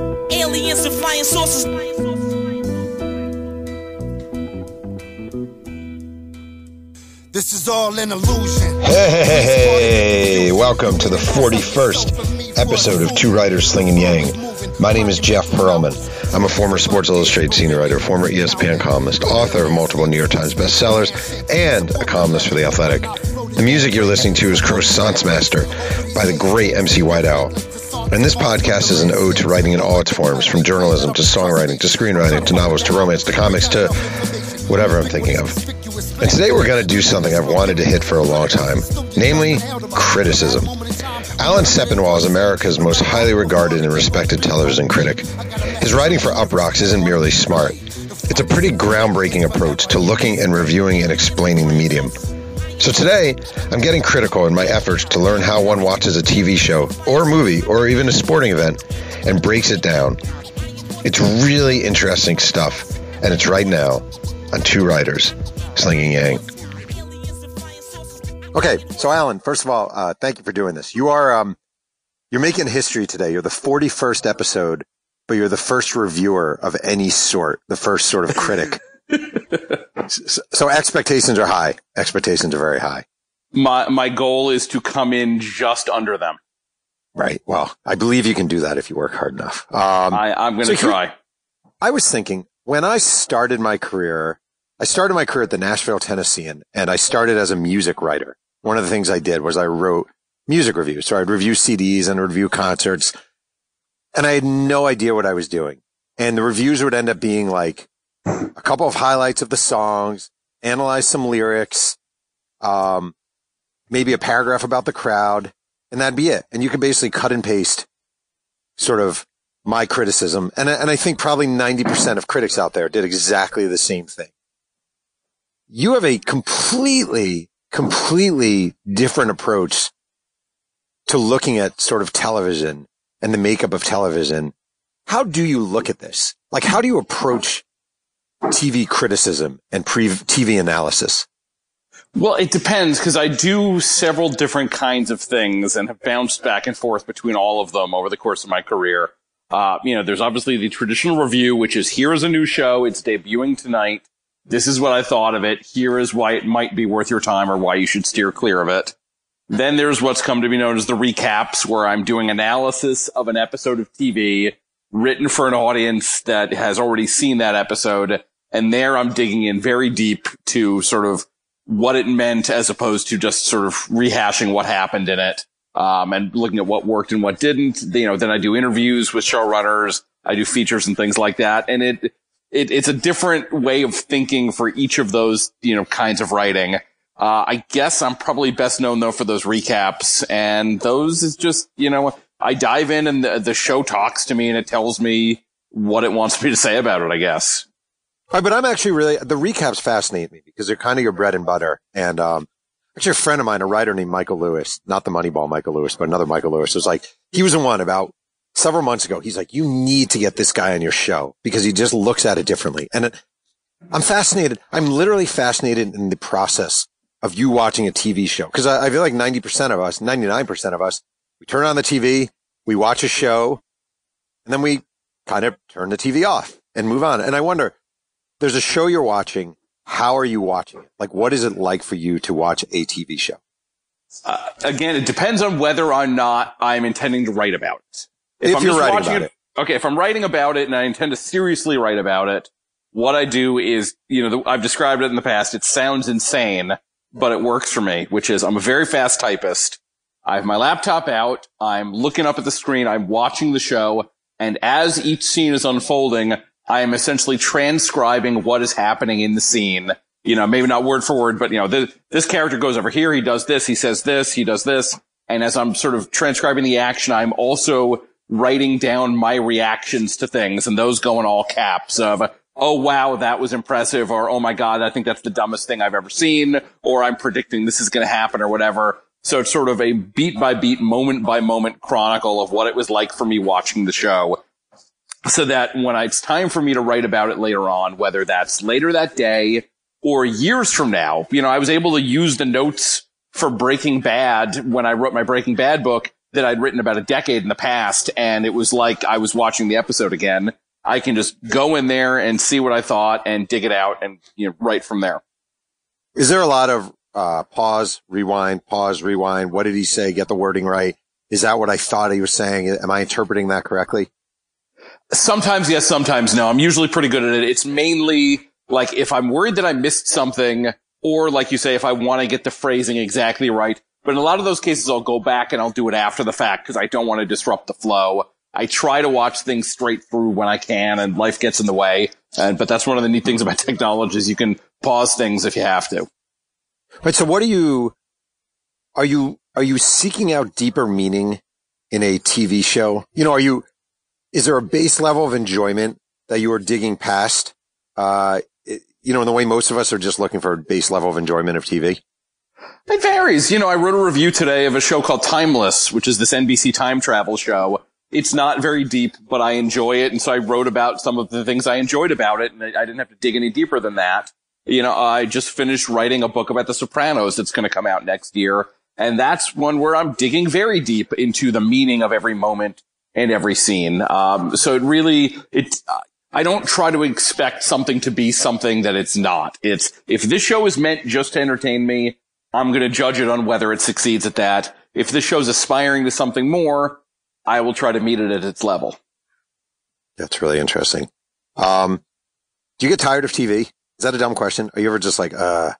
Aliens and flying saucers. This is all an illusion. Hey, welcome to the 41st episode of Two Writers Slinging Yang. My name is Jeff Pearlman. I'm a former Sports Illustrated senior writer, former ESPN columnist, author of multiple New York Times bestsellers, and a columnist for The Athletic. The music you're listening to is Croissant's Master by the great MC White Owl. And this podcast is an ode to writing in all its forms, from journalism to songwriting to screenwriting to novels to romance to comics to whatever I'm thinking of. And today we're going to do something I've wanted to hit for a long time, namely criticism. Alan Sepinwall is America's most highly regarded and respected television critic. His writing for Uproxx isn't merely smart. It's a pretty groundbreaking approach to looking and reviewing and explaining the medium. So today, I'm getting critical in my efforts to learn how one watches a TV show or a movie or even a sporting event and breaks it down. It's really interesting stuff, and it's right now on Two Writers Slinging Yang. Okay, so Alan, first of all, uh, thank you for doing this. You are um, you're making history today. You're the 41st episode, but you're the first reviewer of any sort, the first sort of critic. so, expectations are high. Expectations are very high. My my goal is to come in just under them. Right. Well, I believe you can do that if you work hard enough. Um, I, I'm going to so try. I was thinking when I started my career, I started my career at the Nashville Tennessean and I started as a music writer. One of the things I did was I wrote music reviews. So I'd review CDs and review concerts and I had no idea what I was doing. And the reviews would end up being like a couple of highlights of the songs, analyze some lyrics, um, maybe a paragraph about the crowd, and that'd be it. And you can basically cut and paste sort of my criticism. And, and I think probably 90% of critics out there did exactly the same thing. You have a completely, completely different approach to looking at sort of television and the makeup of television. How do you look at this? Like, how do you approach TV criticism and pre TV analysis? Well, it depends because I do several different kinds of things and have bounced back and forth between all of them over the course of my career. Uh, you know, there's obviously the traditional review, which is here is a new show. It's debuting tonight. This is what I thought of it. Here is why it might be worth your time or why you should steer clear of it. Then there's what's come to be known as the recaps, where I'm doing analysis of an episode of TV written for an audience that has already seen that episode. And there I'm digging in very deep to sort of what it meant as opposed to just sort of rehashing what happened in it. Um, and looking at what worked and what didn't. You know, then I do interviews with showrunners. I do features and things like that. And it, it, it's a different way of thinking for each of those, you know, kinds of writing. Uh, I guess I'm probably best known though for those recaps and those is just, you know, I dive in and the, the show talks to me and it tells me what it wants me to say about it, I guess. Right, but I'm actually really, the recaps fascinate me because they're kind of your bread and butter. And, um, actually a friend of mine, a writer named Michael Lewis, not the Moneyball Michael Lewis, but another Michael Lewis was like, he was the one about several months ago. He's like, you need to get this guy on your show because he just looks at it differently. And it, I'm fascinated. I'm literally fascinated in the process of you watching a TV show. Cause I, I feel like 90% of us, 99% of us, we turn on the TV, we watch a show, and then we kind of turn the TV off and move on. And I wonder, there's a show you're watching. How are you watching it? Like, what is it like for you to watch a TV show? Uh, again, it depends on whether or not I'm intending to write about it. If, I'm you're writing watching about it. Okay, if I'm writing about it and I intend to seriously write about it, what I do is, you know, the, I've described it in the past. It sounds insane, but it works for me, which is I'm a very fast typist. I have my laptop out. I'm looking up at the screen. I'm watching the show. And as each scene is unfolding, I am essentially transcribing what is happening in the scene. You know, maybe not word for word, but you know, this, this character goes over here. He does this. He says this. He does this. And as I'm sort of transcribing the action, I'm also writing down my reactions to things and those go in all caps of, oh wow, that was impressive or oh my god, I think that's the dumbest thing I've ever seen or I'm predicting this is going to happen or whatever. So it's sort of a beat by beat, moment by moment chronicle of what it was like for me watching the show. So that when it's time for me to write about it later on, whether that's later that day or years from now, you know, I was able to use the notes for Breaking Bad when I wrote my Breaking Bad book that I'd written about a decade in the past, and it was like I was watching the episode again. I can just go in there and see what I thought and dig it out and you know write from there. Is there a lot of uh, pause, rewind, pause, rewind? What did he say? Get the wording right. Is that what I thought he was saying? Am I interpreting that correctly? Sometimes yes, sometimes no. I'm usually pretty good at it. It's mainly like if I'm worried that I missed something, or like you say, if I want to get the phrasing exactly right. But in a lot of those cases, I'll go back and I'll do it after the fact because I don't want to disrupt the flow. I try to watch things straight through when I can, and life gets in the way. And but that's one of the neat things about technology is you can pause things if you have to. Right. So, what are you? Are you are you seeking out deeper meaning in a TV show? You know, are you? Is there a base level of enjoyment that you are digging past? Uh, you know, in the way most of us are just looking for a base level of enjoyment of TV? It varies. You know, I wrote a review today of a show called Timeless, which is this NBC time travel show. It's not very deep, but I enjoy it. And so I wrote about some of the things I enjoyed about it. And I didn't have to dig any deeper than that. You know, I just finished writing a book about The Sopranos that's going to come out next year. And that's one where I'm digging very deep into the meaning of every moment and every scene. Um, so it really, it, I don't try to expect something to be something that it's not. It's, if this show is meant just to entertain me, I'm going to judge it on whether it succeeds at that. If this show's aspiring to something more, I will try to meet it at its level. That's really interesting. Um, do you get tired of TV? Is that a dumb question? Are you ever just like, uh,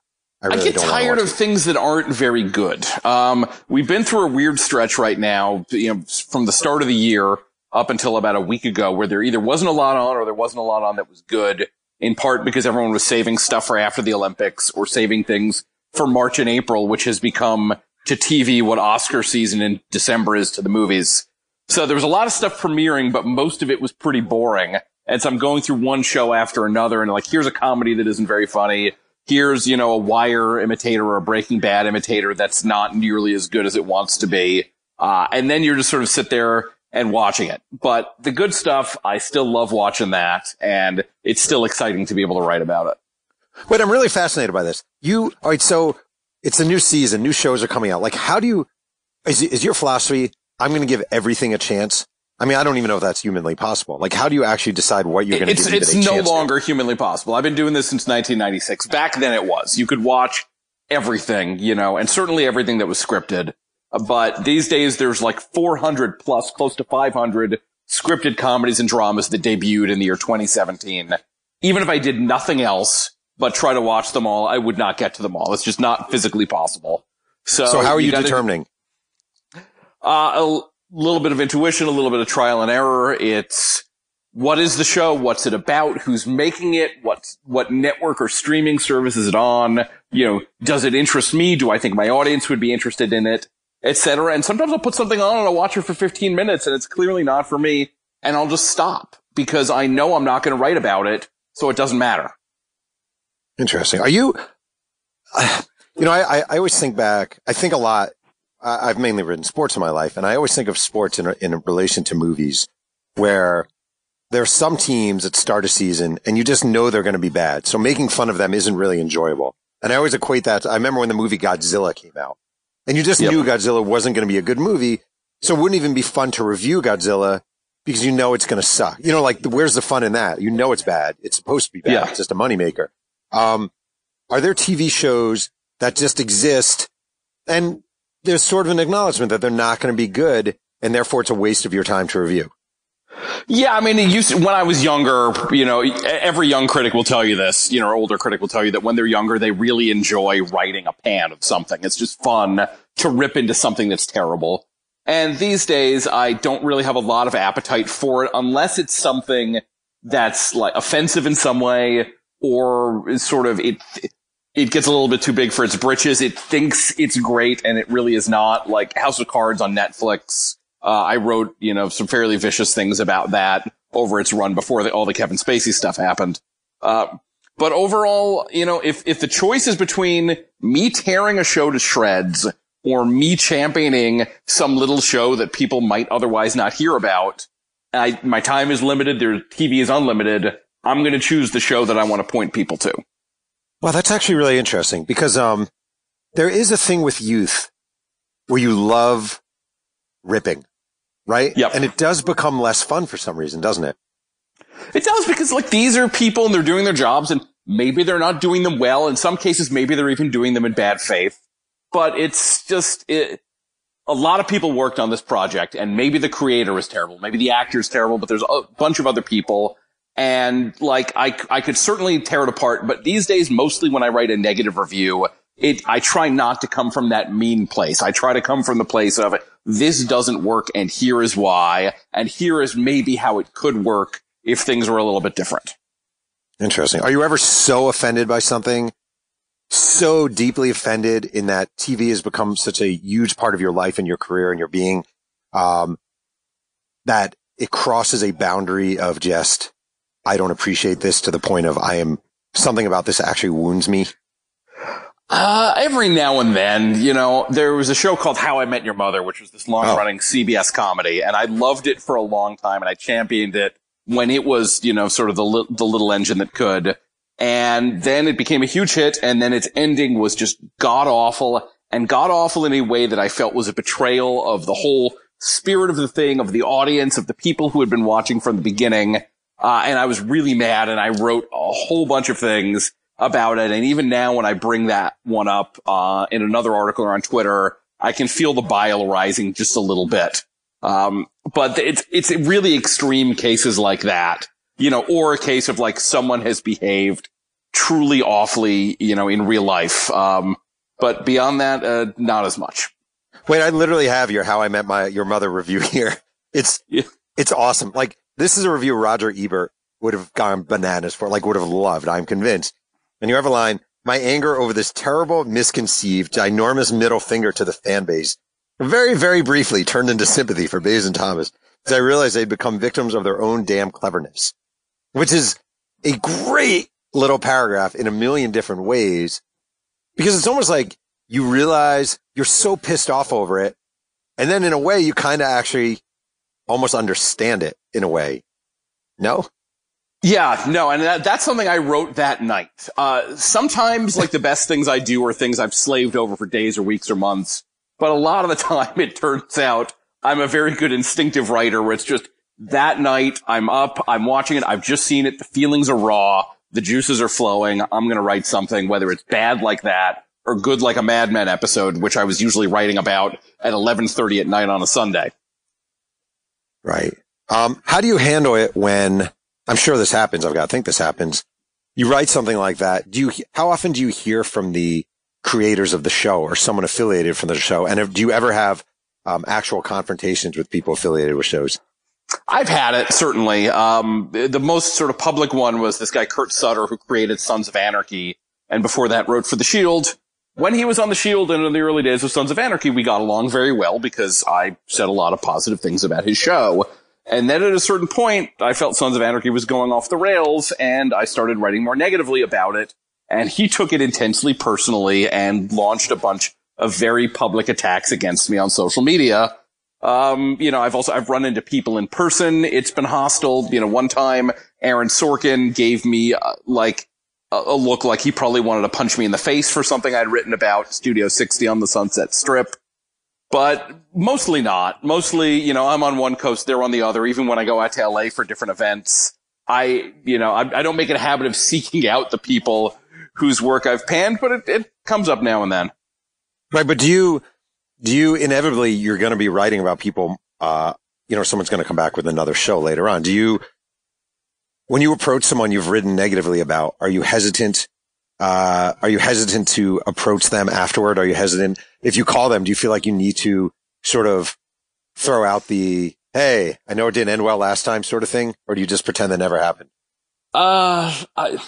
I, really I get tired of things that aren't very good. Um, we've been through a weird stretch right now, you know, from the start of the year up until about a week ago where there either wasn't a lot on or there wasn't a lot on that was good, in part because everyone was saving stuff for after the Olympics or saving things for March and April, which has become to TV what Oscar season in December is to the movies. So there was a lot of stuff premiering, but most of it was pretty boring. And so I'm going through one show after another and like, here's a comedy that isn't very funny. Here's, you know, a wire imitator or a breaking bad imitator that's not nearly as good as it wants to be. Uh, and then you're just sort of sit there and watching it. But the good stuff, I still love watching that, and it's still exciting to be able to write about it. Wait, I'm really fascinated by this. You, all right, so it's a new season, new shows are coming out. Like, how do you, is, is your philosophy, I'm going to give everything a chance? I mean, I don't even know if that's humanly possible. Like, how do you actually decide what you're going to give It's no longer to? humanly possible. I've been doing this since 1996. Back then it was. You could watch everything, you know, and certainly everything that was scripted. But these days there's like 400 plus, close to 500 scripted comedies and dramas that debuted in the year 2017. Even if I did nothing else but try to watch them all, I would not get to them all. It's just not physically possible. So, so how are you, you gotta, determining? Uh, little bit of intuition, a little bit of trial and error. It's what is the show? What's it about? Who's making it? What what network or streaming service is it on? You know, does it interest me? Do I think my audience would be interested in it? etc. And sometimes I'll put something on and I'll watch it for 15 minutes and it's clearly not for me and I'll just stop because I know I'm not going to write about it. So it doesn't matter. Interesting. Are you, you know, I, I always think back, I think a lot. I, I've mainly written sports in my life and I always think of sports in, in relation to movies where there are some teams that start a season and you just know they're going to be bad. So making fun of them isn't really enjoyable. And I always equate that. To, I remember when the movie Godzilla came out and you just yep. knew Godzilla wasn't going to be a good movie. So it wouldn't even be fun to review Godzilla because you know it's going to suck. You know, like where's the fun in that? You know it's bad. It's supposed to be bad. Yeah. It's just a moneymaker. Um, are there TV shows that just exist and there's sort of an acknowledgement that they're not going to be good and therefore it's a waste of your time to review? Yeah, I mean, it used to, when I was younger, you know, every young critic will tell you this, you know, older critic will tell you that when they're younger, they really enjoy writing a pan of something. It's just fun to rip into something that's terrible. And these days, I don't really have a lot of appetite for it unless it's something that's like offensive in some way or sort of it, it gets a little bit too big for its britches. It thinks it's great and it really is not like House of Cards on Netflix uh, I wrote, you know, some fairly vicious things about that over its run before the, all the Kevin Spacey stuff happened. Uh, but overall, you know, if, if the choice is between me tearing a show to shreds or me championing some little show that people might otherwise not hear about, I, my time is limited. Their TV is unlimited. I'm going to choose the show that I want to point people to. Well, that's actually really interesting because, um, there is a thing with youth where you love ripping, right? Yep. And it does become less fun for some reason, doesn't it? It does because like these are people and they're doing their jobs and maybe they're not doing them well. In some cases, maybe they're even doing them in bad faith. But it's just it, a lot of people worked on this project and maybe the creator is terrible. Maybe the actor is terrible, but there's a bunch of other people. And like I, I could certainly tear it apart, but these days, mostly when I write a negative review, it, I try not to come from that mean place. I try to come from the place of this doesn't work and here is why. And here is maybe how it could work if things were a little bit different. Interesting. Are you ever so offended by something, so deeply offended in that TV has become such a huge part of your life and your career and your being, um, that it crosses a boundary of just, I don't appreciate this to the point of I am something about this actually wounds me? Uh, every now and then, you know, there was a show called How I Met Your Mother, which was this long running oh. CBS comedy, and I loved it for a long time and I championed it when it was, you know, sort of the, li- the little engine that could. And then it became a huge hit and then its ending was just god awful and god awful in a way that I felt was a betrayal of the whole spirit of the thing, of the audience, of the people who had been watching from the beginning. Uh, and I was really mad and I wrote a whole bunch of things about it. And even now when I bring that one up, uh, in another article or on Twitter, I can feel the bile rising just a little bit. Um, but it's, it's really extreme cases like that, you know, or a case of like someone has behaved truly awfully, you know, in real life. Um, but beyond that, uh, not as much. Wait, I literally have your How I Met My Your Mother review here. It's yeah. it's awesome. Like this is a review Roger Ebert would have gone bananas for, like would have loved. I'm convinced. And you have a line, my anger over this terrible, misconceived, ginormous middle finger to the fan base very, very briefly turned into sympathy for Bays and Thomas as I realized they'd become victims of their own damn cleverness, which is a great little paragraph in a million different ways because it's almost like you realize you're so pissed off over it. And then in a way, you kind of actually almost understand it in a way. No? Yeah, no, and that, that's something I wrote that night. Uh, sometimes like the best things I do are things I've slaved over for days or weeks or months. But a lot of the time it turns out I'm a very good instinctive writer where it's just that night I'm up, I'm watching it, I've just seen it, the feelings are raw, the juices are flowing, I'm going to write something, whether it's bad like that or good like a Mad Men episode, which I was usually writing about at 1130 at night on a Sunday. Right. Um, how do you handle it when I'm sure this happens. I've got to think this happens. You write something like that. Do you, how often do you hear from the creators of the show or someone affiliated from the show? And do you ever have um, actual confrontations with people affiliated with shows? I've had it certainly. Um, the most sort of public one was this guy Kurt Sutter who created Sons of Anarchy, and before that wrote for the Shield. When he was on the Shield and in the early days of Sons of Anarchy, we got along very well because I said a lot of positive things about his show. And then at a certain point, I felt Sons of Anarchy was going off the rails, and I started writing more negatively about it. And he took it intensely personally and launched a bunch of very public attacks against me on social media. Um, you know, I've also, I've run into people in person. It's been hostile. You know, one time Aaron Sorkin gave me, uh, like, a, a look like he probably wanted to punch me in the face for something I'd written about Studio 60 on the Sunset Strip. But mostly not. Mostly, you know, I'm on one coast, they're on the other. Even when I go out to LA for different events, I, you know, I, I don't make it a habit of seeking out the people whose work I've panned, but it, it comes up now and then. Right. But do you, do you inevitably, you're going to be writing about people, uh, you know, someone's going to come back with another show later on. Do you, when you approach someone you've written negatively about, are you hesitant? Uh, are you hesitant to approach them afterward? Are you hesitant? If you call them, do you feel like you need to sort of throw out the, Hey, I know it didn't end well last time sort of thing? Or do you just pretend that never happened? Uh, I,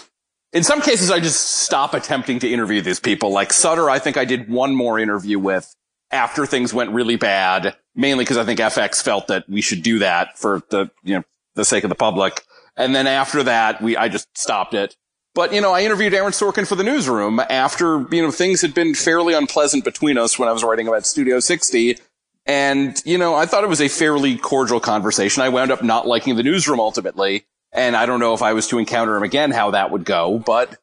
in some cases, I just stop attempting to interview these people. Like Sutter, I think I did one more interview with after things went really bad, mainly because I think FX felt that we should do that for the, you know, the sake of the public. And then after that, we, I just stopped it. But, you know, I interviewed Aaron Sorkin for the newsroom after, you know, things had been fairly unpleasant between us when I was writing about Studio 60. And, you know, I thought it was a fairly cordial conversation. I wound up not liking the newsroom ultimately. And I don't know if I was to encounter him again, how that would go. But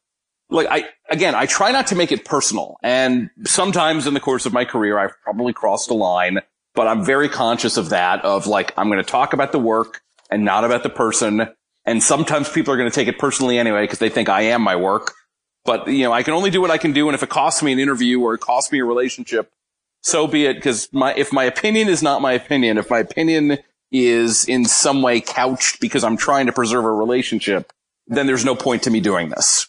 like, I, again, I try not to make it personal. And sometimes in the course of my career, I've probably crossed a line. but I'm very conscious of that of like, I'm going to talk about the work and not about the person. And sometimes people are going to take it personally anyway because they think I am my work. But, you know, I can only do what I can do. And if it costs me an interview or it costs me a relationship, so be it. Cause my, if my opinion is not my opinion, if my opinion is in some way couched because I'm trying to preserve a relationship, then there's no point to me doing this.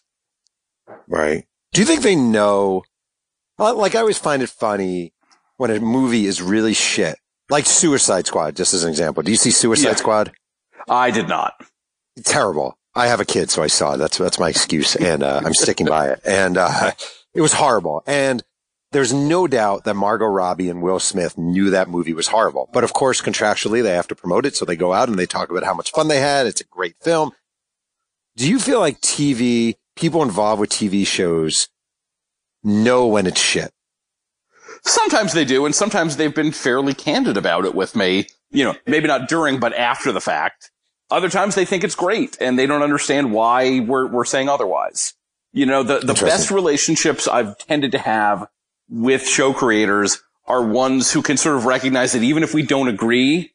Right. Do you think they know? Like, I always find it funny when a movie is really shit, like Suicide Squad, just as an example. Do you see Suicide yeah. Squad? I did not. Terrible. I have a kid, so I saw it. That's that's my excuse, and uh, I'm sticking by it. And uh, it was horrible. And there's no doubt that Margot Robbie and Will Smith knew that movie was horrible. But of course, contractually, they have to promote it. So they go out and they talk about how much fun they had. It's a great film. Do you feel like TV, people involved with TV shows know when it's shit? Sometimes they do. And sometimes they've been fairly candid about it with me. You know, maybe not during, but after the fact. Other times they think it's great and they don't understand why we're, we're saying otherwise. You know, the, the best relationships I've tended to have with show creators are ones who can sort of recognize that even if we don't agree,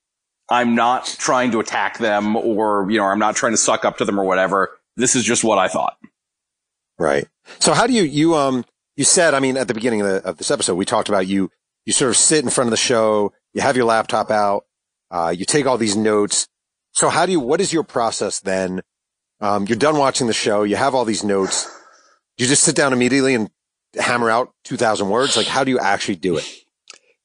I'm not trying to attack them or, you know, I'm not trying to suck up to them or whatever. This is just what I thought. Right. So how do you, you, um, you said, I mean, at the beginning of, the, of this episode, we talked about you, you sort of sit in front of the show, you have your laptop out, uh, you take all these notes. So how do you, what is your process then? Um, you're done watching the show, you have all these notes. You just sit down immediately and hammer out 2000 words? Like, how do you actually do it?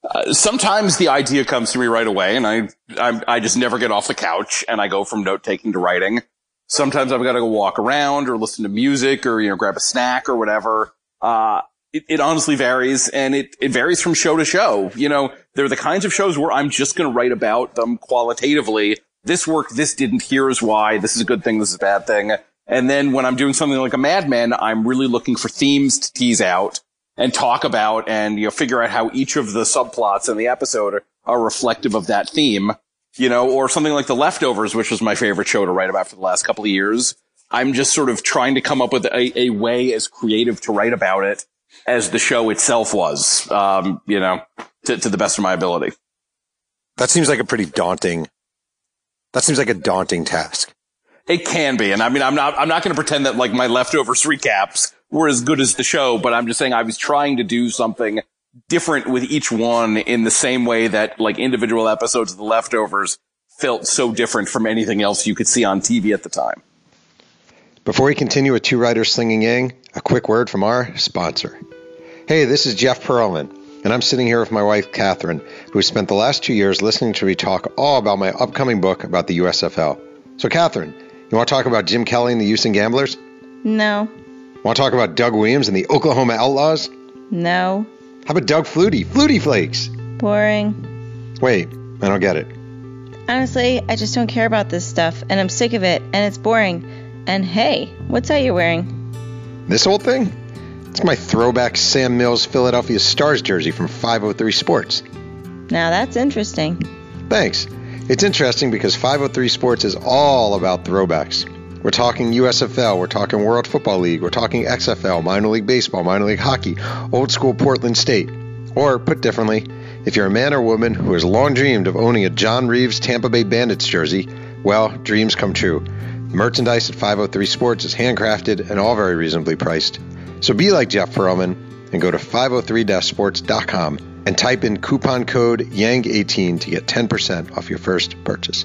Uh, sometimes the idea comes to me right away and I, I, I just never get off the couch and I go from note taking to writing. Sometimes I've got to go walk around or listen to music or, you know, grab a snack or whatever. Uh, it, it, honestly varies and it, it varies from show to show. You know, there are the kinds of shows where I'm just going to write about them qualitatively. This worked. This didn't. Here's why. This is a good thing. This is a bad thing. And then when I'm doing something like a Mad Men, I'm really looking for themes to tease out and talk about and, you know, figure out how each of the subplots in the episode are, are reflective of that theme, you know, or something like The Leftovers, which was my favorite show to write about for the last couple of years. I'm just sort of trying to come up with a, a way as creative to write about it as the show itself was, um, you know, to, to the best of my ability. That seems like a pretty daunting, that seems like a daunting task. It can be. And I mean, I'm not, I'm not going to pretend that like my leftovers recaps were as good as the show, but I'm just saying I was trying to do something different with each one in the same way that like individual episodes of the leftovers felt so different from anything else you could see on TV at the time. Before we continue with Two Writers Slinging Yang, a quick word from our sponsor. Hey, this is Jeff Pearlman, and I'm sitting here with my wife, Catherine, who spent the last two years listening to me talk all about my upcoming book about the USFL. So, Catherine, you want to talk about Jim Kelly and the Houston Gamblers? No. Want to talk about Doug Williams and the Oklahoma Outlaws? No. How about Doug Flutie? Flutie Flakes. Boring. Wait, I don't get it. Honestly, I just don't care about this stuff, and I'm sick of it, and it's boring. And hey, what's that you're wearing? This old thing? It's my throwback Sam Mills Philadelphia Stars jersey from 503 Sports. Now that's interesting. Thanks. It's interesting because 503 Sports is all about throwbacks. We're talking USFL, we're talking World Football League, we're talking XFL, minor league baseball, minor league hockey, old school Portland State. Or, put differently, if you're a man or woman who has long dreamed of owning a John Reaves Tampa Bay Bandits jersey, well, dreams come true. Merchandise at 503 Sports is handcrafted and all very reasonably priced. So be like Jeff Pearlman and go to 503-sports.com and type in coupon code YANG18 to get 10% off your first purchase.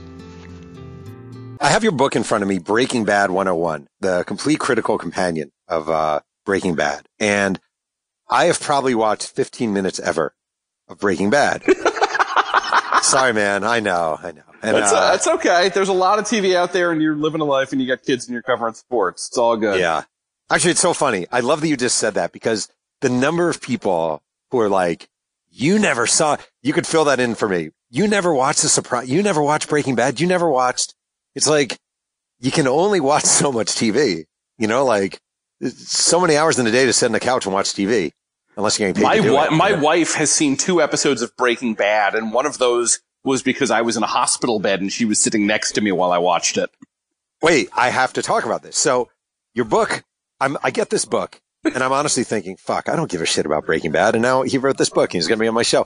I have your book in front of me, Breaking Bad 101, the complete critical companion of uh, Breaking Bad. And I have probably watched 15 minutes ever of Breaking Bad. Sorry, man. I know. I know. And, that's, uh, that's okay. There's a lot of TV out there and you're living a life and you got kids and you're covering sports. It's all good. Yeah. Actually, it's so funny. I love that you just said that because the number of people who are like, you never saw, you could fill that in for me. You never watched the surprise. You never watched Breaking Bad. You never watched, it's like you can only watch so much TV, you know, like so many hours in a day to sit on the couch and watch TV unless you're getting paid. My, it, my wife has seen two episodes of Breaking Bad and one of those was because I was in a hospital bed and she was sitting next to me while I watched it. Wait, I have to talk about this. So your book, I'm, I get this book and I'm honestly thinking, fuck, I don't give a shit about Breaking Bad. And now he wrote this book and he's going to be on my show.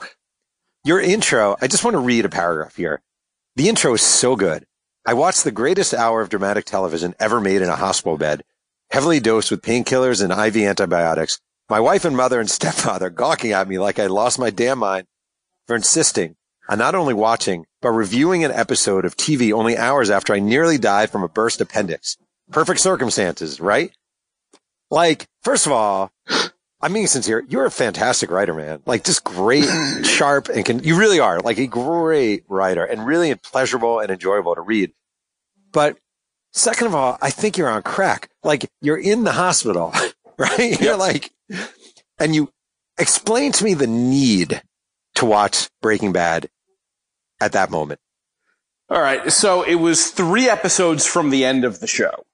your intro, I just want to read a paragraph here. The intro is so good. I watched the greatest hour of dramatic television ever made in a hospital bed, heavily dosed with painkillers and IV antibiotics. My wife and mother and stepfather gawking at me like I lost my damn mind for insisting on not only watching, but reviewing an episode of TV only hours after I nearly died from a burst appendix. Perfect circumstances, right? Like, first of all, I'm being sincere. You're a fantastic writer, man. Like just great, sharp, and can, you really are like a great writer and really pleasurable and enjoyable to read. But second of all, I think you're on crack. Like you're in the hospital, right? Yep. You're like, and you explain to me the need to watch Breaking Bad at that moment. All right. So it was three episodes from the end of the show.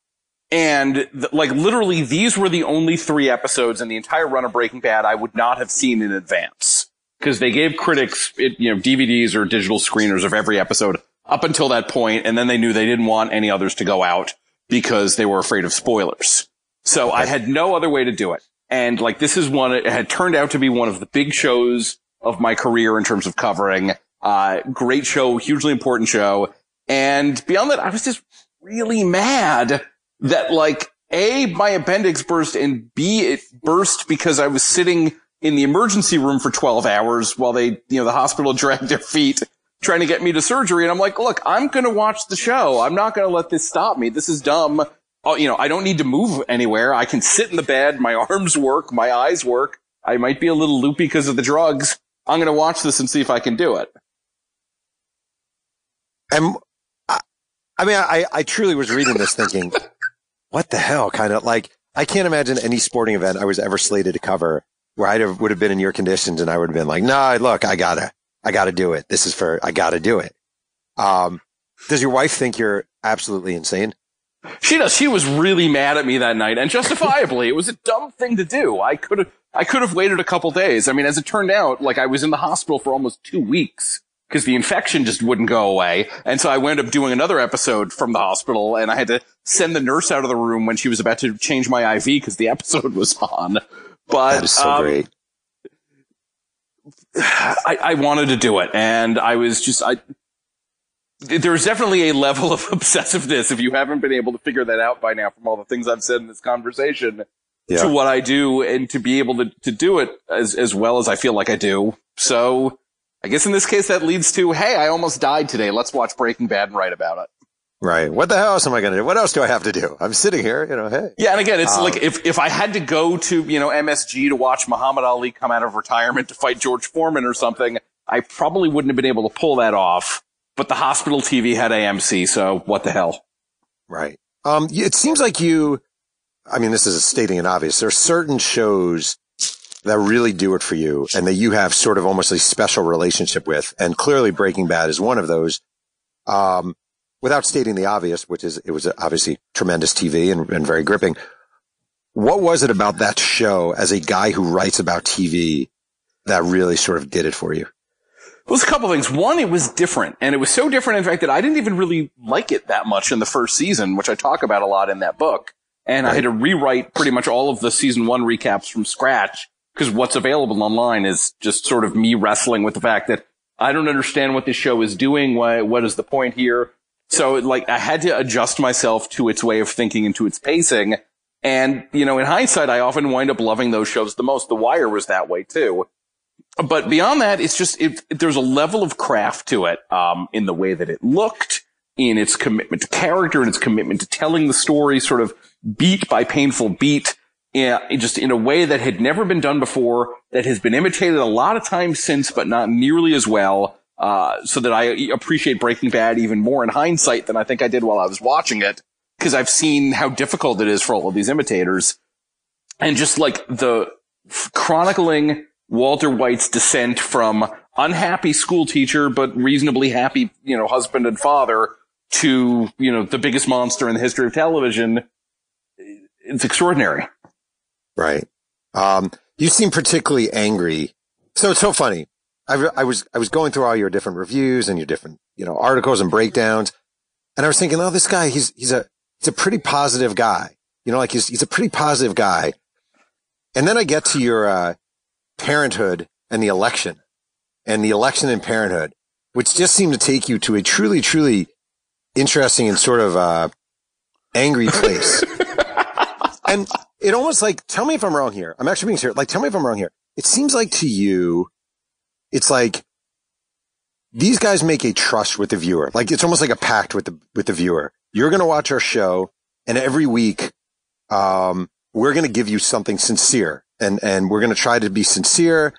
And th- like literally these were the only three episodes in the entire run of Breaking Bad I would not have seen in advance. Cause they gave critics, it, you know, DVDs or digital screeners of every episode up until that point, and then they knew they didn't want any others to go out because they were afraid of spoilers. So I had no other way to do it. And like this is one, it had turned out to be one of the big shows of my career in terms of covering. Uh, great show, hugely important show. And beyond that, I was just really mad that like A, my appendix burst and B, it burst because I was sitting in the emergency room for 12 hours while they, you know, the hospital dragged their feet trying to get me to surgery. And I'm like, look, I'm going to watch the show. I'm not going to let this stop me. This is dumb. Oh, you know, I don't need to move anywhere. I can sit in the bed. My arms work. My eyes work. I might be a little loopy because of the drugs. I'm going to watch this and see if I can do it. And I, I mean, I, I truly was reading this thinking, what the hell? Kind of like, I can't imagine any sporting event I was ever slated to cover where I would have been in your conditions and I would have been like, nah, look, I gotta, I gotta do it. This is for, I gotta do it. Um, does your wife think you're absolutely insane? She does. She was really mad at me that night and justifiably. it was a dumb thing to do. I could have, I could have waited a couple days. I mean, as it turned out, like I was in the hospital for almost two weeks because the infection just wouldn't go away. And so I wound up doing another episode from the hospital and I had to send the nurse out of the room when she was about to change my IV because the episode was on. But that is so um, great. I, I wanted to do it and I was just, I, there's definitely a level of obsessiveness if you haven't been able to figure that out by now from all the things I've said in this conversation yeah. to what I do and to be able to, to do it as, as well as I feel like I do. So I guess in this case that leads to, hey, I almost died today. Let's watch Breaking Bad and write about it. Right. What the hell else am I going to do? What else do I have to do? I'm sitting here, you know, hey. Yeah. And again, it's um, like if, if I had to go to, you know, MSG to watch Muhammad Ali come out of retirement to fight George Foreman or something, I probably wouldn't have been able to pull that off. But the hospital TV had AMC. So what the hell? Right. Um, it seems like you, I mean, this is stating an obvious. There are certain shows that really do it for you and that you have sort of almost a special relationship with. And clearly Breaking Bad is one of those. Um, without stating the obvious, which is it was obviously tremendous TV and, and very gripping. What was it about that show as a guy who writes about TV that really sort of did it for you? Well, was a couple things. One, it was different, and it was so different, in fact, that I didn't even really like it that much in the first season, which I talk about a lot in that book. And right. I had to rewrite pretty much all of the season one recaps from scratch because what's available online is just sort of me wrestling with the fact that I don't understand what this show is doing. Why, what is the point here? So like I had to adjust myself to its way of thinking and to its pacing. And, you know, in hindsight, I often wind up loving those shows the most. The Wire was that way too. But beyond that, it's just, it, there's a level of craft to it, um, in the way that it looked, in its commitment to character and its commitment to telling the story sort of beat by painful beat. Yeah, just in a way that had never been done before, that has been imitated a lot of times since, but not nearly as well. Uh, so that I appreciate Breaking Bad even more in hindsight than I think I did while I was watching it, because I've seen how difficult it is for all of these imitators, and just like the chronicling Walter White's descent from unhappy school teacher but reasonably happy, you know, husband and father to you know the biggest monster in the history of television. It's extraordinary. Right. Um, you seem particularly angry. So it's so funny. I, I was, I was going through all your different reviews and your different, you know, articles and breakdowns. And I was thinking, oh, this guy, he's, he's a, he's a pretty positive guy. You know, like he's, he's a pretty positive guy. And then I get to your, uh, parenthood and the election. and the election and parenthood, which just seemed to take you to a truly, truly interesting and sort of, uh, angry place. and it almost like, tell me if I'm wrong here. I'm actually being serious. Like, tell me if I'm wrong here. It seems like to you, it's like these guys make a trust with the viewer. Like it's almost like a pact with the, with the viewer. You're going to watch our show and every week, um, we're going to give you something sincere and, and we're going to try to be sincere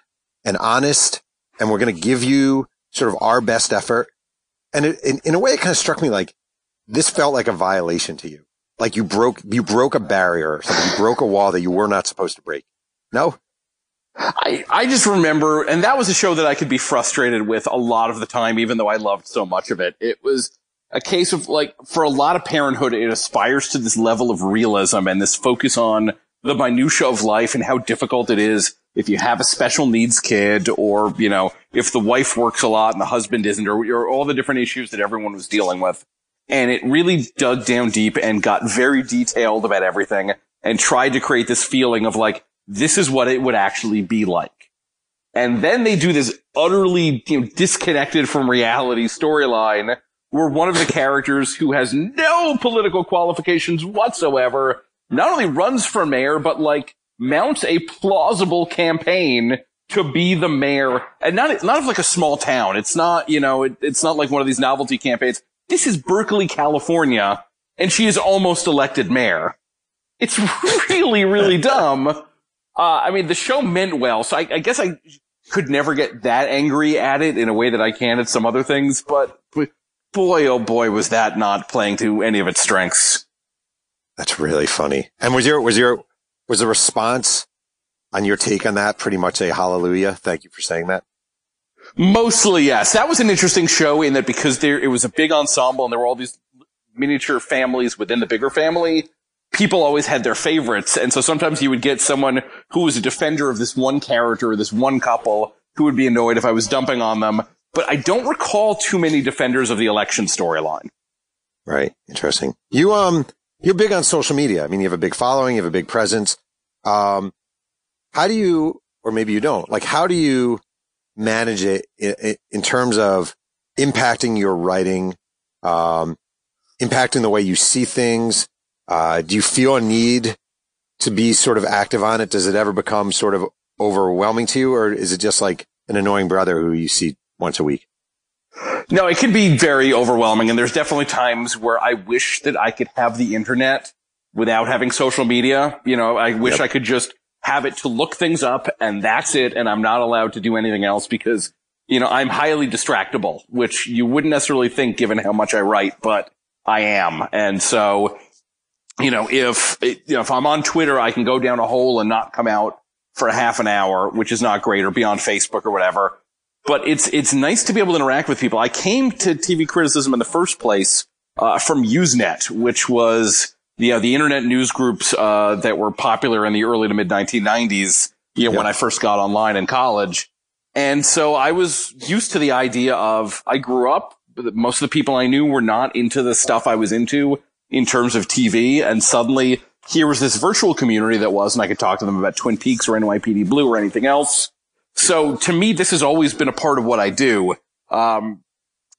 and honest and we're going to give you sort of our best effort. And it, in, in a way, it kind of struck me like this felt like a violation to you. Like you broke, you broke a barrier or something. You broke a wall that you were not supposed to break. No? I, I just remember, and that was a show that I could be frustrated with a lot of the time, even though I loved so much of it. It was a case of like, for a lot of parenthood, it aspires to this level of realism and this focus on the minutia of life and how difficult it is if you have a special needs kid or, you know, if the wife works a lot and the husband isn't or, or all the different issues that everyone was dealing with. And it really dug down deep and got very detailed about everything and tried to create this feeling of like, this is what it would actually be like. And then they do this utterly you know, disconnected from reality storyline where one of the characters who has no political qualifications whatsoever not only runs for mayor, but like mounts a plausible campaign to be the mayor and not, not of like a small town. It's not, you know, it, it's not like one of these novelty campaigns. This is Berkeley, California, and she is almost elected mayor. It's really, really dumb. Uh, I mean, the show meant well, so I, I, guess I could never get that angry at it in a way that I can at some other things, but boy, oh boy, was that not playing to any of its strengths. That's really funny. And was your, was your, was the response on your take on that pretty much a hallelujah? Thank you for saying that. Mostly, yes. That was an interesting show in that because there, it was a big ensemble and there were all these miniature families within the bigger family. People always had their favorites. And so sometimes you would get someone who was a defender of this one character or this one couple who would be annoyed if I was dumping on them. But I don't recall too many defenders of the election storyline. Right. Interesting. You, um, you're big on social media. I mean, you have a big following, you have a big presence. Um, how do you, or maybe you don't, like, how do you manage it in, in terms of impacting your writing, um, impacting the way you see things? Uh, do you feel a need to be sort of active on it? Does it ever become sort of overwhelming to you, or is it just like an annoying brother who you see once a week? No, it can be very overwhelming. And there's definitely times where I wish that I could have the internet without having social media. You know, I wish yep. I could just have it to look things up and that's it. And I'm not allowed to do anything else because, you know, I'm highly distractible, which you wouldn't necessarily think given how much I write, but I am. And so, you know, if, you know, if I'm on Twitter, I can go down a hole and not come out for a half an hour, which is not great or be on Facebook or whatever but it's it's nice to be able to interact with people. I came to TV criticism in the first place uh, from Usenet, which was uh, the internet news groups uh, that were popular in the early to mid 1990s. You know, when I first got online in college, and so I was used to the idea of I grew up. Most of the people I knew were not into the stuff I was into in terms of TV, and suddenly here was this virtual community that was, and I could talk to them about Twin Peaks or NYPD Blue or anything else so to me, this has always been a part of what I do. Um,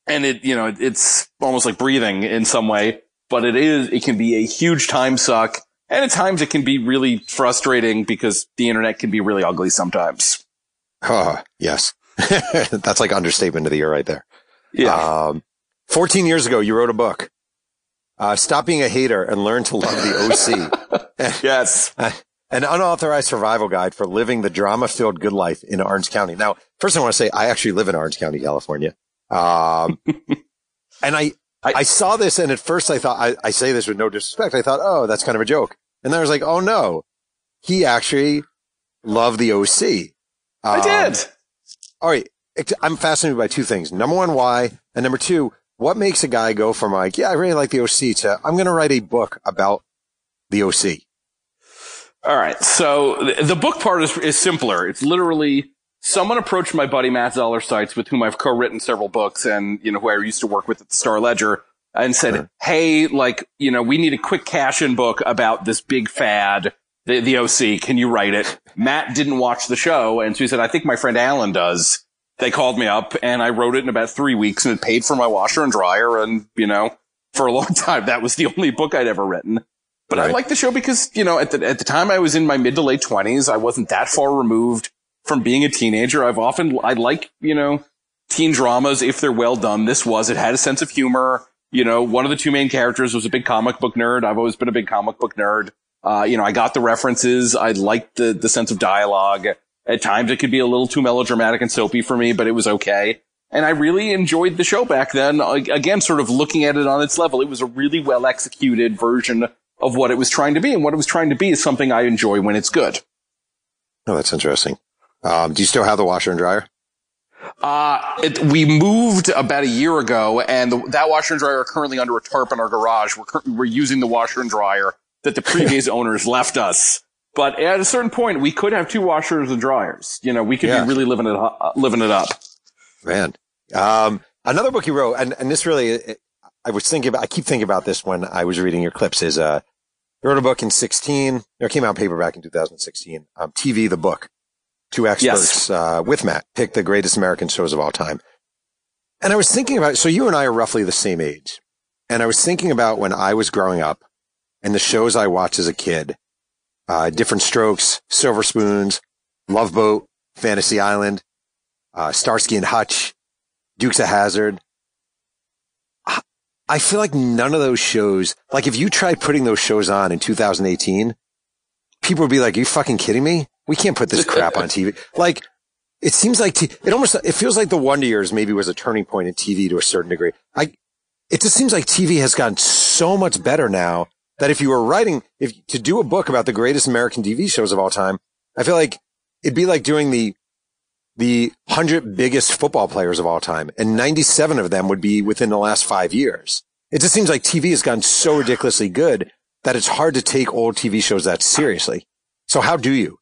and it, you know, it's almost like breathing in some way, but it is, it can be a huge time suck. And at times it can be really frustrating because the internet can be really ugly sometimes. Oh, yes. That's like understatement of the year right there. Yeah. Um, 14 years ago, you wrote a book. Uh, stop being a hater and learn to love the OC. yes. an unauthorized survival guide for living the drama filled good life in Orange County. Now, first I want to say I actually live in Orange County, California. Um, and I, I, I, saw this and at first I thought, I, I say this with no disrespect. I thought, oh, that's kind of a joke. And then I was like, oh no, he actually loved the OC. Um, I did. All right. I'm fascinated by two things. Number one, why? And number two, what makes a guy go from like, yeah, I really like the OC to I'm going to write a book about the OC? All right. So the book part is, is simpler. It's literally someone approached my buddy Matt Zoller Seitz with whom I've co-written several books and, you know, who I used to work with at the Star Ledger and said, sure. Hey, like, you know, we need a quick cash in book about this big fad, the, the OC. Can you write it? Matt didn't watch the show. And so he said, I think my friend Alan does. they called me up and I wrote it in about three weeks and it paid for my washer and dryer. And, you know, for a long time, that was the only book I'd ever written. But right. I liked the show because, you know, at the, at the time I was in my mid to late twenties. I wasn't that far removed from being a teenager. I've often, I like, you know, teen dramas if they're well done. This was, it had a sense of humor. You know, one of the two main characters was a big comic book nerd. I've always been a big comic book nerd. Uh, you know, I got the references. I liked the, the sense of dialogue. At times it could be a little too melodramatic and soapy for me, but it was okay. And I really enjoyed the show back then. Again, sort of looking at it on its level, it was a really well executed version of what it was trying to be. And what it was trying to be is something I enjoy when it's good. Oh, that's interesting. Um, do you still have the washer and dryer? Uh, it, we moved about a year ago and the, that washer and dryer are currently under a tarp in our garage. We're, we're using the washer and dryer that the previous owners left us. But at a certain point, we could have two washers and dryers. You know, we could yeah. be really living it, uh, living it up. Man. Um, another book you wrote, and, and this really, I was thinking about, I keep thinking about this when I was reading your clips is, uh, you wrote a book in 16, it came out paperback in 2016, um, TV, the book. Two experts, yes. uh, with Matt picked the greatest American shows of all time. And I was thinking about, so you and I are roughly the same age. And I was thinking about when I was growing up and the shows I watched as a kid, uh, Diff'rent Strokes, Silver Spoons, Love Boat, Fantasy Island, uh, Starsky and Hutch, Dukes of Hazzard. I feel like none of those shows, like if you tried putting those shows on in 2018, people would be like, are you fucking kidding me? We can't put this crap on TV. Like, it seems like t- it almost, it feels like the Wonder Years maybe was a turning point in TV to a certain degree. I, it just seems like TV has gotten so much better now that if you were writing, if to do a book about the greatest American TV shows of all time, I feel like it'd be like doing the, the hundred biggest football players of all time and 97 of them would be within the last five years. It just seems like TV has gotten so ridiculously good that it's hard to take old TV shows that seriously. So how do you?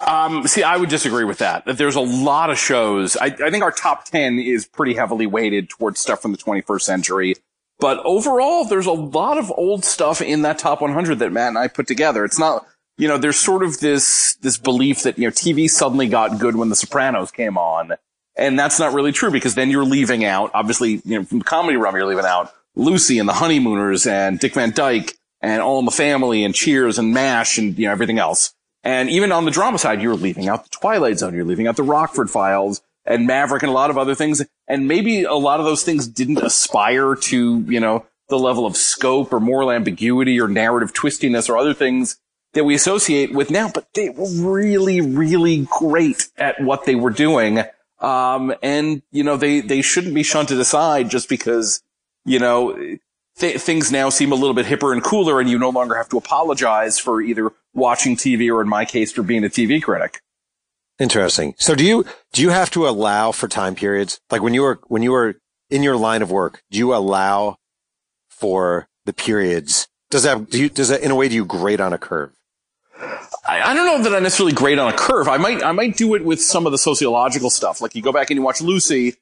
Um, see, I would disagree with that. There's a lot of shows. I, I think our top 10 is pretty heavily weighted towards stuff from the 21st century. But overall, there's a lot of old stuff in that top 100 that Matt and I put together. It's not, you know, there's sort of this, this belief that, you know, TV suddenly got good when The Sopranos came on. And that's not really true because then you're leaving out, obviously, you know, from the comedy realm, you're leaving out Lucy and the Honeymooners and Dick Van Dyke and All in the Family and Cheers and MASH and, you know, everything else. And even on the drama side, you're leaving out the Twilight Zone, you're leaving out the Rockford Files, and Maverick and a lot of other things. And maybe a lot of those things didn't aspire to, you know, the level of scope or moral ambiguity or narrative twistiness or other things that we associate with now, but they were really, really great at what they were doing. Um, and, you know, they, they shouldn't be shunted aside just because, you know, th- things now seem a little bit hipper and cooler and you no longer have to apologize for either watching TV or in my case for being a TV critic. Interesting. So do you, do you have to allow for time periods? Like when you were, when you were in your line of work, do you allow for the periods? Does that, do you, does that, in a way, do you grade on a curve? I, I don't know that I necessarily grade on a curve. I might, I might do it with some of the sociological stuff. Like you go back and you watch Lucy,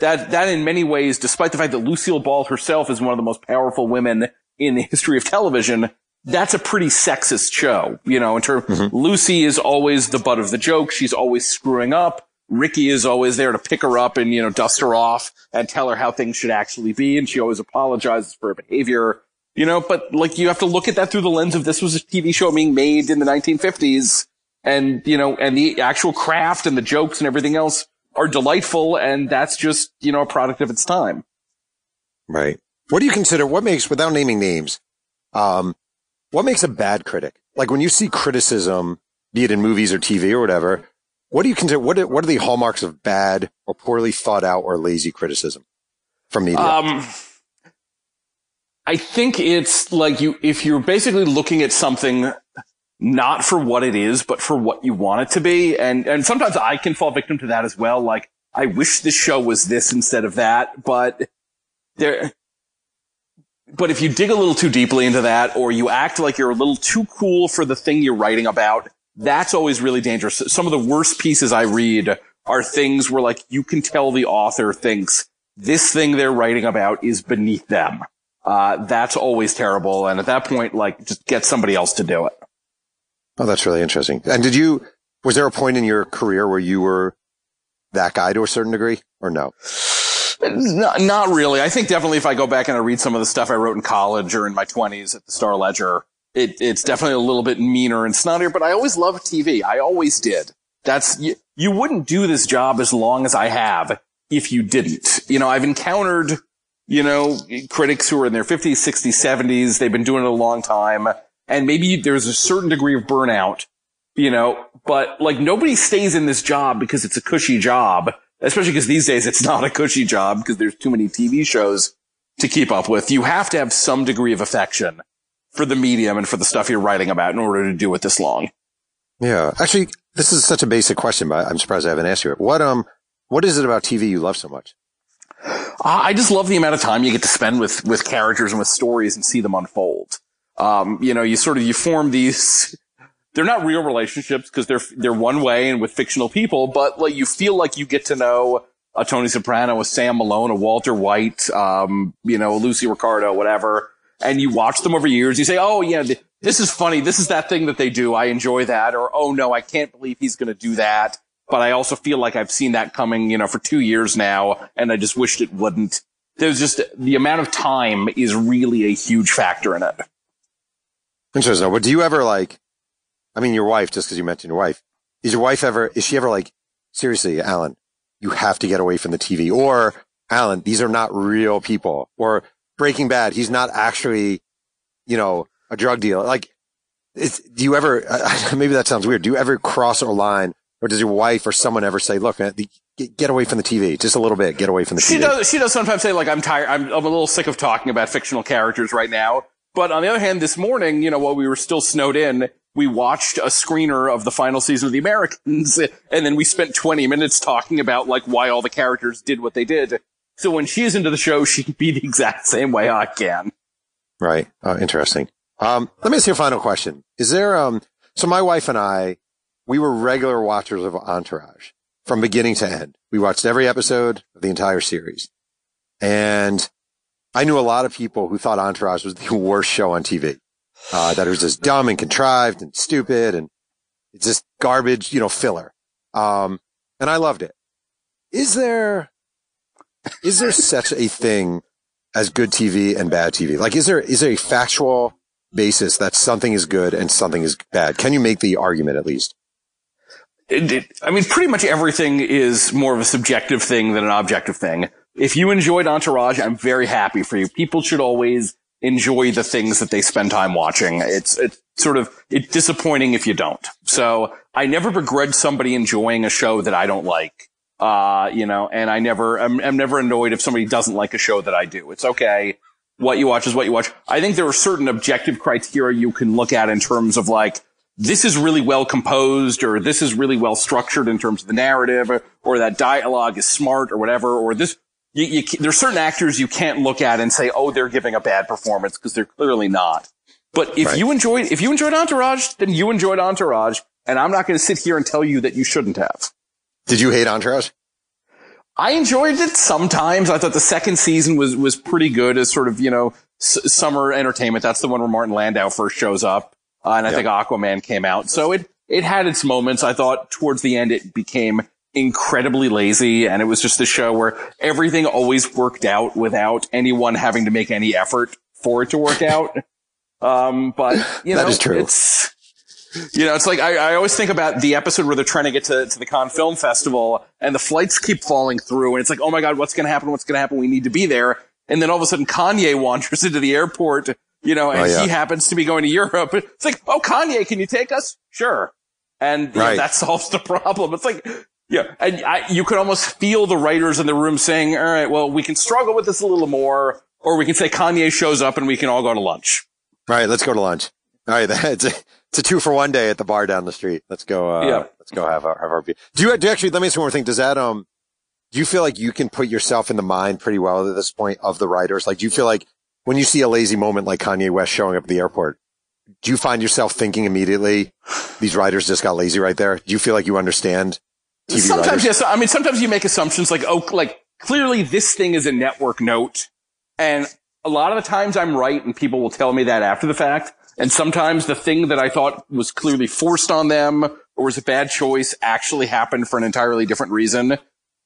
that, that in many ways, despite the fact that Lucille Ball herself is one of the most powerful women in the history of television, that's a pretty sexist show. You know, in terms, mm-hmm. Lucy is always the butt of the joke. She's always screwing up. Ricky is always there to pick her up and, you know, dust her off and tell her how things should actually be. And she always apologizes for her behavior, you know, but like you have to look at that through the lens of this was a TV show being made in the 1950s and, you know, and the actual craft and the jokes and everything else are delightful. And that's just, you know, a product of its time. Right. What do you consider, what makes, without naming names, um, what makes a bad critic? Like when you see criticism, be it in movies or TV or whatever, what do you consider? What are, what are the hallmarks of bad or poorly thought out or lazy criticism from media? Um, I think it's like you, if you're basically looking at something not for what it is, but for what you want it to be. And, and sometimes I can fall victim to that as well. Like, I wish this show was this instead of that, but there, but if you dig a little too deeply into that or you act like you're a little too cool for the thing you're writing about, that's always really dangerous. Some of the worst pieces I read are things where like you can tell the author thinks this thing they're writing about is beneath them. Uh, that's always terrible. And at that point, like just get somebody else to do it. Oh, that's really interesting. And did you, was there a point in your career where you were that guy to a certain degree, or no? Not, not really. I think definitely if I go back and I read some of the stuff I wrote in college or in my twenties at the Star Ledger, it, it's definitely a little bit meaner and snottier, but I always loved TV. I always did. That's, you, you wouldn't do this job as long as I have if you didn't. You know, I've encountered, you know, critics who are in their 50s, 60s, 70s. They've been doing it a long time. And maybe there's a certain degree of burnout, you know, but like nobody stays in this job because it's a cushy job, especially because these days it's not a cushy job because there's too many TV shows to keep up with. You have to have some degree of affection for the medium and for the stuff you're writing about in order to do it this long. Yeah. Actually, this is such a basic question, but I'm surprised I haven't asked you it. What, um, what is it about TV you love so much? Uh, I just love the amount of time you get to spend with, with characters and with stories and see them unfold. Um, you know, you sort of, you form these, they're not real relationships because they're, they're one way and with fictional people, but like you feel like you get to know a Tony Soprano, a Sam Malone, a Walter White, um, you know, Lucy Ricardo, whatever and you watch them over years. You say, "Oh yeah, this is funny. This is that thing that they do. I enjoy that." Or, "Oh no, I can't believe he's going to do that." But I also feel like I've seen that coming, you know, for two years now, and I just wished it wouldn't. There's just the amount of time is really a huge factor in it. Interesting. But do you ever like? I mean, your wife, just because you mentioned your wife, is your wife ever? Is she ever like? Seriously, Alan, you have to get away from the TV, or Alan, these are not real people, or Breaking Bad, he's not actually, you know, a drug dealer. Like, do you ever, maybe that sounds weird. Do you ever cross a line or does your wife or someone ever say, look, man, get, get away from the TV just a little bit, get away from the she TV? Does, she does sometimes say, like, I'm tired. I'm, I'm a little sick of talking about fictional characters right now. But on the other hand, this morning, you know, while we were still snowed in, we watched a screener of the final season of The Americans, and then we spent 20 minutes talking about like why all the characters did what they did. So when she's into the show, she can be the exact same way I can. Right. Oh, interesting. Um, let me ask you a final question. Is there, um, so my wife and I, we were regular watchers of Entourage from beginning to end. We watched every episode of the entire series. And I knew a lot of people who thought Entourage was the worst show on TV. Uh, that was just dumb and contrived and stupid and it's just garbage, you know, filler. Um, and I loved it. Is there, is there such a thing as good TV and bad TV? Like, is there, is there a factual basis that something is good and something is bad? Can you make the argument at least? It, it, I mean, pretty much everything is more of a subjective thing than an objective thing. If you enjoyed Entourage, I'm very happy for you. People should always enjoy the things that they spend time watching. It's, it's sort of, it's disappointing if you don't. So I never begrudge somebody enjoying a show that I don't like. Uh, you know, and I never, I'm, I'm never annoyed if somebody doesn't like a show that I do. It's okay. What you watch is what you watch. I think there are certain objective criteria you can look at in terms of like, this is really well composed or this is really well structured in terms of the narrative or, or that dialogue is smart or whatever, or this, you, you, there's certain actors you can't look at and say, oh, they're giving a bad performance because they're clearly not. But if right. you enjoyed, if you enjoyed Entourage, then you enjoyed Entourage. And I'm not going to sit here and tell you that you shouldn't have. Did you hate Entourage? I enjoyed it sometimes. I thought the second season was was pretty good as sort of you know s- summer entertainment. That's the one where Martin Landau first shows up, uh, and I yep. think Aquaman came out. So it it had its moments. I thought towards the end it became incredibly lazy, and it was just a show where everything always worked out without anyone having to make any effort for it to work out. um, but you know, that is true. It's you know, it's like I, I, always think about the episode where they're trying to get to, to the Cannes Film Festival and the flights keep falling through and it's like, oh my God, what's going to happen? What's going to happen? We need to be there. And then all of a sudden Kanye wanders into the airport, you know, and oh, yeah. he happens to be going to Europe. It's like, oh, Kanye, can you take us? Sure. And right. know, that solves the problem. It's like, yeah, and I, you could almost feel the writers in the room saying, all right, well, we can struggle with this a little more, or we can say Kanye shows up and we can all go to lunch. All right, let's go to lunch. All right, that's it's a two for one day at the bar down the street. Let's go. Uh, yeah. Let's go have our, have our beer. Do you, do you actually, let me ask you one more thing. Does that, um, do you feel like you can put yourself in the mind pretty well at this point of the writers? Like, do you feel like when you see a lazy moment like Kanye West showing up at the airport, do you find yourself thinking immediately, these writers just got lazy right there? Do you feel like you understand TV Sometimes, writers? yes. I mean, sometimes you make assumptions like, oh, like clearly this thing is a network note. And a lot of the times I'm right and people will tell me that after the fact. And sometimes the thing that I thought was clearly forced on them or was a bad choice actually happened for an entirely different reason.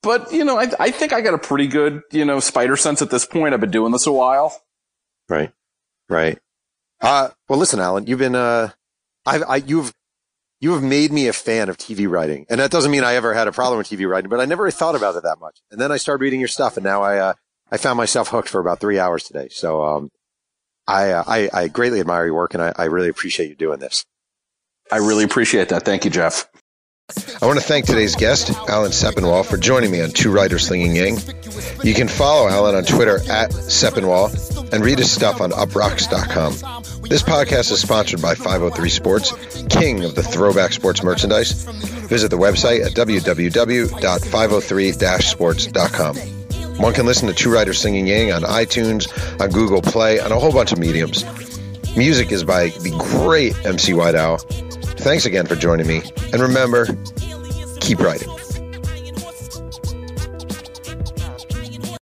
but you know, I, I think I got a pretty good, you know, spider sense at this point. I've been doing this a while. Right. Right. Uh, well, listen, Alan, you've been, uh, I, I, you've, you have made me a fan of TV writing. And that doesn't mean I ever had a problem with TV writing, but I never thought about it that much. And then I started reading your stuff and now I, uh, I found myself hooked for about three hours today. So, um, I, uh, I, I greatly admire your work and I, I really appreciate you doing this. I really appreciate that. Thank you, Jeff. I want to thank today's guest, Alan Sepinwall, for joining me on Two Writers Slinging Yang. You can follow Alan on Twitter at Sepinwall and read his stuff on uproxx.com. This podcast is sponsored by 503 Sports, king of the throwback sports merchandise. Visit the website at www.503-sports.com. One can listen to Two Writers Slinging Yang on iTunes, on Google Play, on a whole bunch of mediums. Music is by the great MC White Owl. Thanks again for joining me. And remember, keep writing.